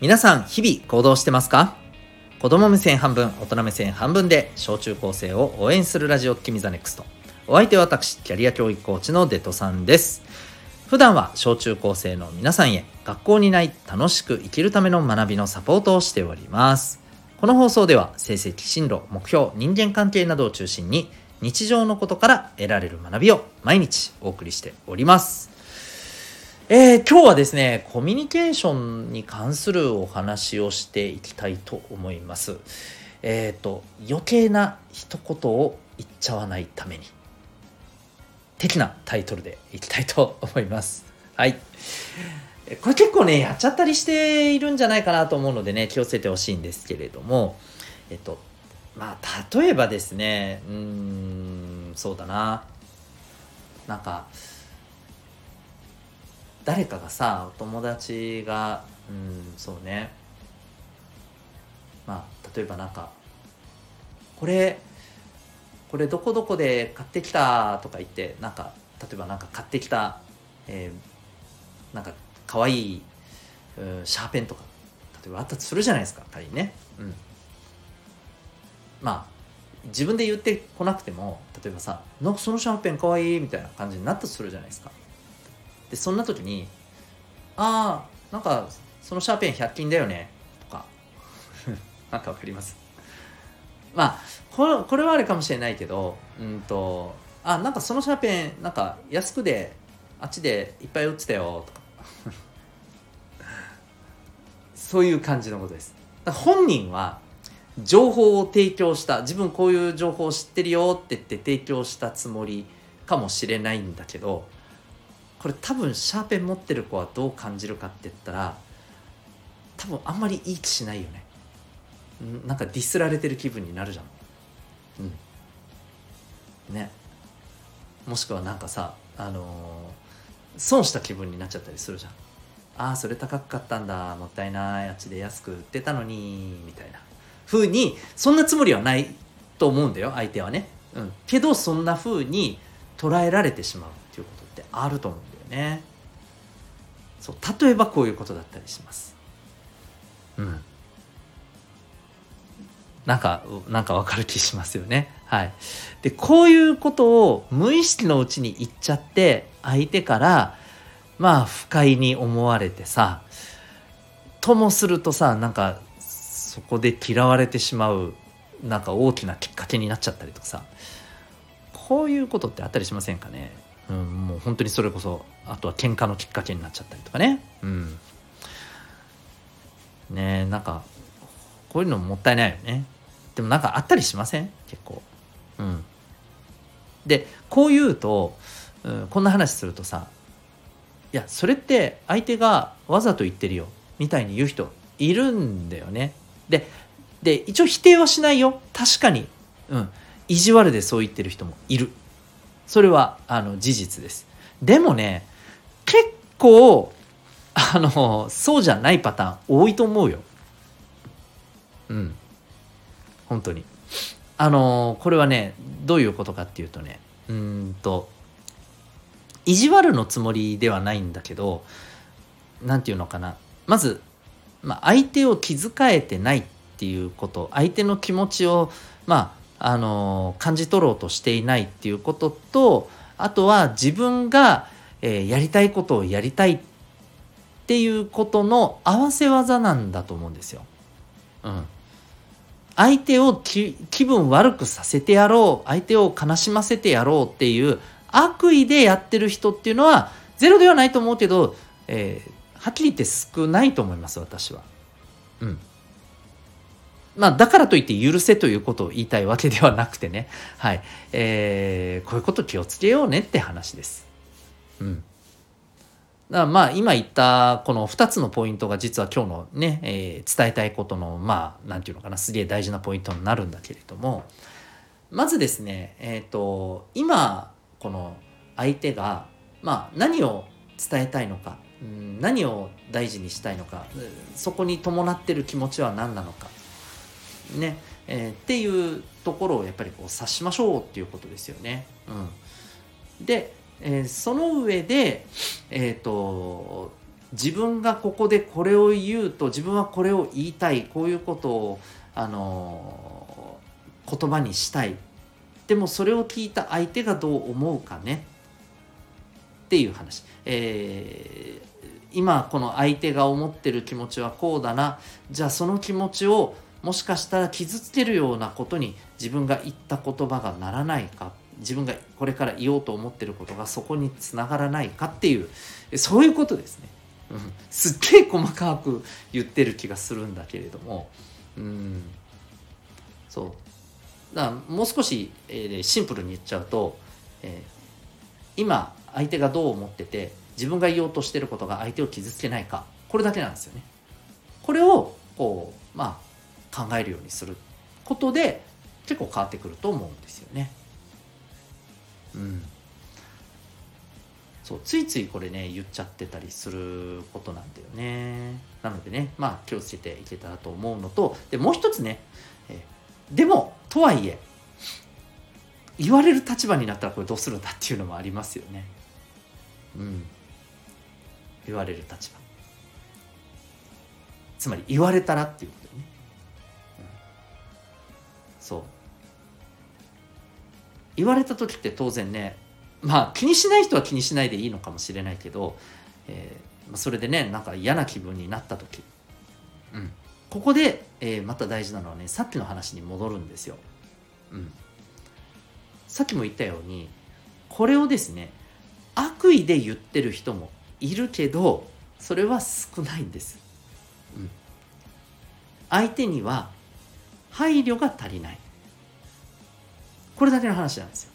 皆さん日々行動してますか？子供目線半分大人目線半分で小中高生を応援するラジオ君 The Next。お相手は私キャリア教育コーチのデトさんです。普段は小中高生の皆さんへ学校にない楽しく生きるための学びのサポートをしております。この放送では成績進路目標人間関係などを中心に日常のことから得られる学びを毎日お送りしております。えー、今日はですね、コミュニケーションに関するお話をしていきたいと思います。えっ、ー、と、余計な一言を言っちゃわないために、的なタイトルでいきたいと思います。はい。これ結構ね、やっちゃったりしているんじゃないかなと思うのでね、気をつけてほしいんですけれども、えっと、まあ、例えばですね、うーん、そうだな。なんか、誰かがさお友達がうんそうね。まあ例えばなんかこれこれどこどこで買ってきたとか言ってなんか例えばなんか買ってきた、えー、なんか可愛いうんシャーペンとか例えばあったとするじゃないですか仮にね。うん。まあ自分で言ってこなくても例えばさ「なんかそのシャーペンかわいい」みたいな感じになったとするじゃないですか。でそんな時に「ああなんかそのシャーペン100均だよね」とか。なんかわかります？まあこれこれはあれかもしれないけどうんと「あなんかそのシャーペンなんか安くであっちでいっぱい売ってたよ」とか。そういう感じのことです。本人は情報を提供した自分こういう情報を知ってるよって言って提供したつもりかもしれないんだけどこれ多分シャーペン持ってる子はどう感じるかって言ったら多分あんまりいい気しないよね。なんかディスられてる気分になるじゃん。うん。ね。もしくはなんかさあのー、損した気分になっちゃったりするじゃん。ああそれ高かったんだ。もったいない。あっちで安く売ってたのに。みたいな。風にそんなつもりはないと思うんだよ相手はね。うん。けどそんな風に捉えられてしまうっていうことってあると思う。ね。そう例えばこういうことだったりします。うん。なんかなんかわかる気しますよね。はい。でこういうことを無意識のうちに言っちゃって相手からまあ不快に思われてさともするとさなんかそこで嫌われてしまうなんか大きなきっかけになっちゃったりとかさこういうことってあったりしませんかね？うん、もう本当にそれこそあとは喧嘩のきっかけになっちゃったりとかね。うん。ねなんかこういうのもったいないよね。でもなんかあったりしません？結構。うん。でこう言うと、うん、こんな話するとさいやそれって相手がわざと言ってるよみたいに言う人いるんだよね。でで一応否定はしないよ。確かに。うん。意地悪でそう言ってる人もいる。それはあの事実です。でもね結構あのそうじゃないパターン多いと思うよ。うん。本当に。あのこれはねどういうことかっていうとねうんと意地悪のつもりではないんだけど何て言うのかな。まず、まあ、相手を気遣えてないっていうこと相手の気持ちをまああの感じ取ろうとしていないっていうこととあとは自分が、えー、やりたいことをやりたいっていうことの合わせ技なんだと思うんですよ。うん、相手を気分悪くさせてやろう相手を悲しませてやろうっていう悪意でやってる人っていうのはゼロではないと思うけど、えー、はっきり言って少ないと思います私は。うん、まあ、だからといって許せということを言いたいわけではなくてね、はい。えー、こういうこと気をつけようねって話です。うん。だまあ、今言ったこの2つのポイントが実は今日のね、えー、伝えたいことの、まあ、なんていうのかな、すげえ大事なポイントになるんだけれども、まずですね、えっ、ー、と、今、この相手が、まあ、何を伝えたいのか、何を大事にしたいのか、そこに伴ってる気持ちは何なのか、ね、えー、っていうところをやっぱりこう察しましょうっていうことですよね。うん、で、えー、その上で、えーと、自分がここでこれを言うと自分はこれを言いたいこういうことをあの言葉にしたい。でもそれを聞いた相手がどう思うかね。っていう話、えー、今この相手が思ってる気持ちはこうだな。じゃあその気持ちをもしかしたら傷つけるようなことに自分が言った言葉がならないか自分がこれから言おうと思ってることがそこにつながらないかっていうそういうことですね。うん、すっげえ細かく言ってる気がするんだけれどもうんそうだからもう少し、えー、シンプルに言っちゃうと、えー、今相手がどう思ってて自分が言おうとしてることが相手を傷つけないかこれだけなんですよね。これをこうまあ考えるようにすることで結構変わってくると思うんですよね。うん。そうついついこれね言っちゃってたりすることなんだよね。なのでねまあ気をつけていけたらと思うのとでもう一つね、えでもとはいえ言われる立場になったらこれどうするんだっていうのもありますよね。うん。言われる立場。つまり言われたらっていうこ。そう。言われた時って当然ねまあ気にしない人は気にしないでいいのかもしれないけど、えー、それでねなんか嫌な気分になった時、うん、ここで、えー、また大事なのはねさっきの話に戻るんですよ。うん、さっきも言ったようにこれをですね悪意で言ってる人もいるけどそれは少ないんです。うん、相手には配慮が足りない。これだけの話なんですよ。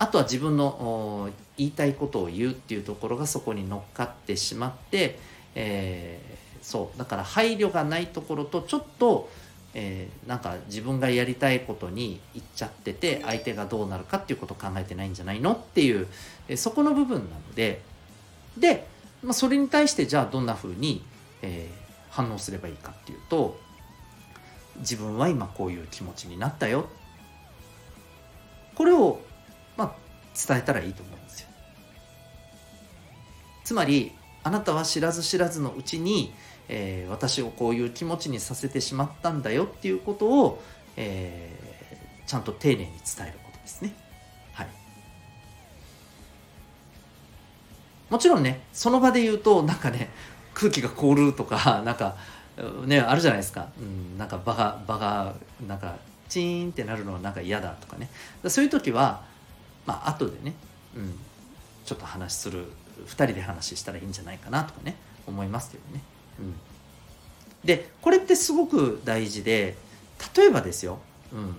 あとは自分の言いたいことを言うっていうところがそこに乗っかってしまって、えー、そうだから配慮がないところとちょっと、えー、なんか自分がやりたいことに言っちゃってて相手がどうなるかっていうことを考えてないんじゃないのっていう、えー、そこの部分なのでで、まあ、それに対してじゃあどんなふうに、えー、反応すればいいかっていうと自分は今こういう気持ちになったよこれを、まあ、伝えたらいいと思うんですよ。つまりあなたは知らず知らずのうちに、えー、私をこういう気持ちにさせてしまったんだよっていうことを、えー、ちゃんと丁寧に伝えることですね。はい。もちろんねその場で言うとなんかね空気が凍るとかなんかねあるじゃないですか、うん、なんか場が場がなんかチーンってなるのはなんか嫌だとかね。そういう時はまあ後でね、うん、ちょっと話する2人で話したらいいんじゃないかなとかね思いますけどね。うん、でこれってすごく大事で例えばですよ、うん、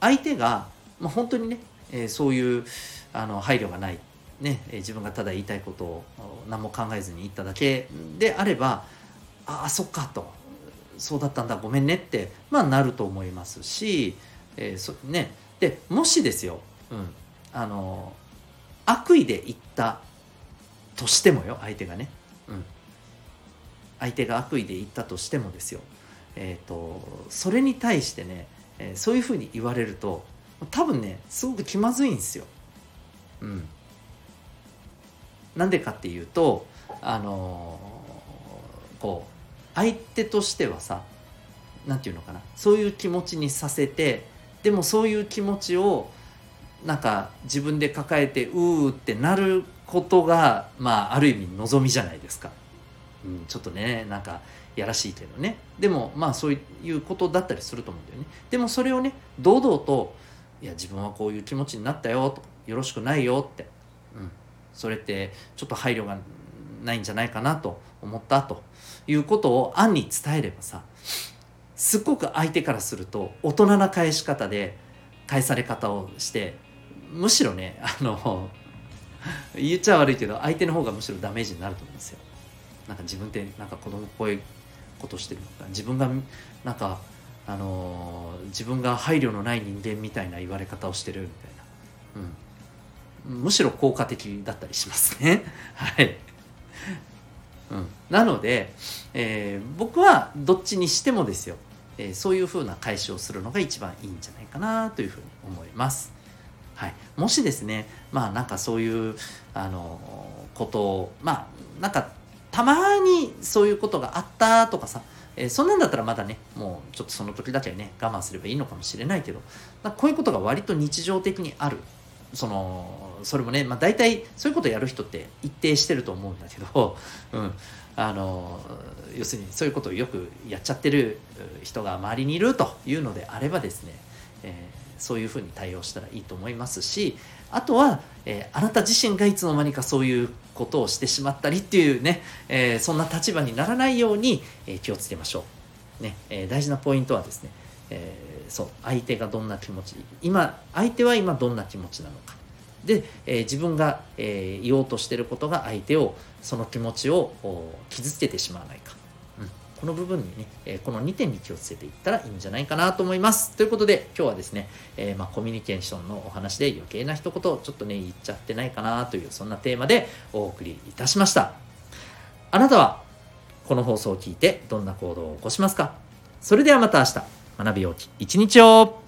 相手が、まあ、本当にね、えー、そういうあの配慮がない、ね、自分がただ言いたいことを何も考えずに言っただけであればああそっかと。そうだったんだ。ごめんねってまあなると思いますし、えーそね、でもしですよ、うん、あの悪意で言ったとしてもよ相手がね、うん、相手が悪意で言ったとしてもですよ、えーと、それに対してね、えー、そういうふうに言われると多分ねすごく気まずいんですよ。うん、なんでかっていうとあのー、こう相手としてはさ何て言うのかなそういう気持ちにさせてでもそういう気持ちをなんか自分で抱えてうーってなることがまあある意味望みじゃないですか、うん、ちょっとねなんかやらしいけどね。でもまあそういうことだったりすると思うんだよね。でもそれをね堂々といや自分はこういう気持ちになったよとよろしくないよって、うん、それってちょっと配慮がないんじゃないかなと思ったということを暗に伝えればさすっごく相手からすると大人な返し方で返され方をしてむしろねあの 言っちゃ悪いけど相手の方がむしろダメージになると思うんですよ。なんか自分ってなんか子供っぽいことしてるのか。自分がなんかあのー、自分が配慮のない人間みたいな言われ方をしてるみたいな、うん、むしろ効果的だったりしますね。はい。うん、なので、えー、僕はどっちにしてもですよ、えー、そういうふうな返しをするのが一番いいんじゃないかなというふうに思います。はい、もしですねまあなんかそういうあのことをまあなんかたまにそういうことがあったとかさ、えー、そんなんだったらまだねもうちょっとその時だけはね我慢すればいいのかもしれないけどこういうことが割と日常的にある。そのそれもね、まあ、大体そういうことやる人って一定してると思うんだけど、うん、あの要するにそういうことをよくやっちゃってる人が周りにいるというのであればですね、えー、そういうふうに対応したらいいと思いますしあとは、えー、あなた自身がいつの間にかそういうことをしてしまったりっていうね、えー、そんな立場にならないように、え気をつけましょう、ねえ大事なポイントはですね、えそう相手がどんな気持ち今相手は今どんな気持ちなのか。で、えー、自分が、えー、言おうとしてることが相手をその気持ちを傷つけてしまわないか、うん、この部分にね、えー、この2点に気をつけていったらいいんじゃないかなと思います。ということで今日はですね、えまあ、コミュニケーションのお話で余計な一言ちょっとね言っちゃってないかなというそんなテーマでお送りいたしました。あなたはこの放送を聞いてどんな行動を起こしますか？それではまた明日。学びようき一日を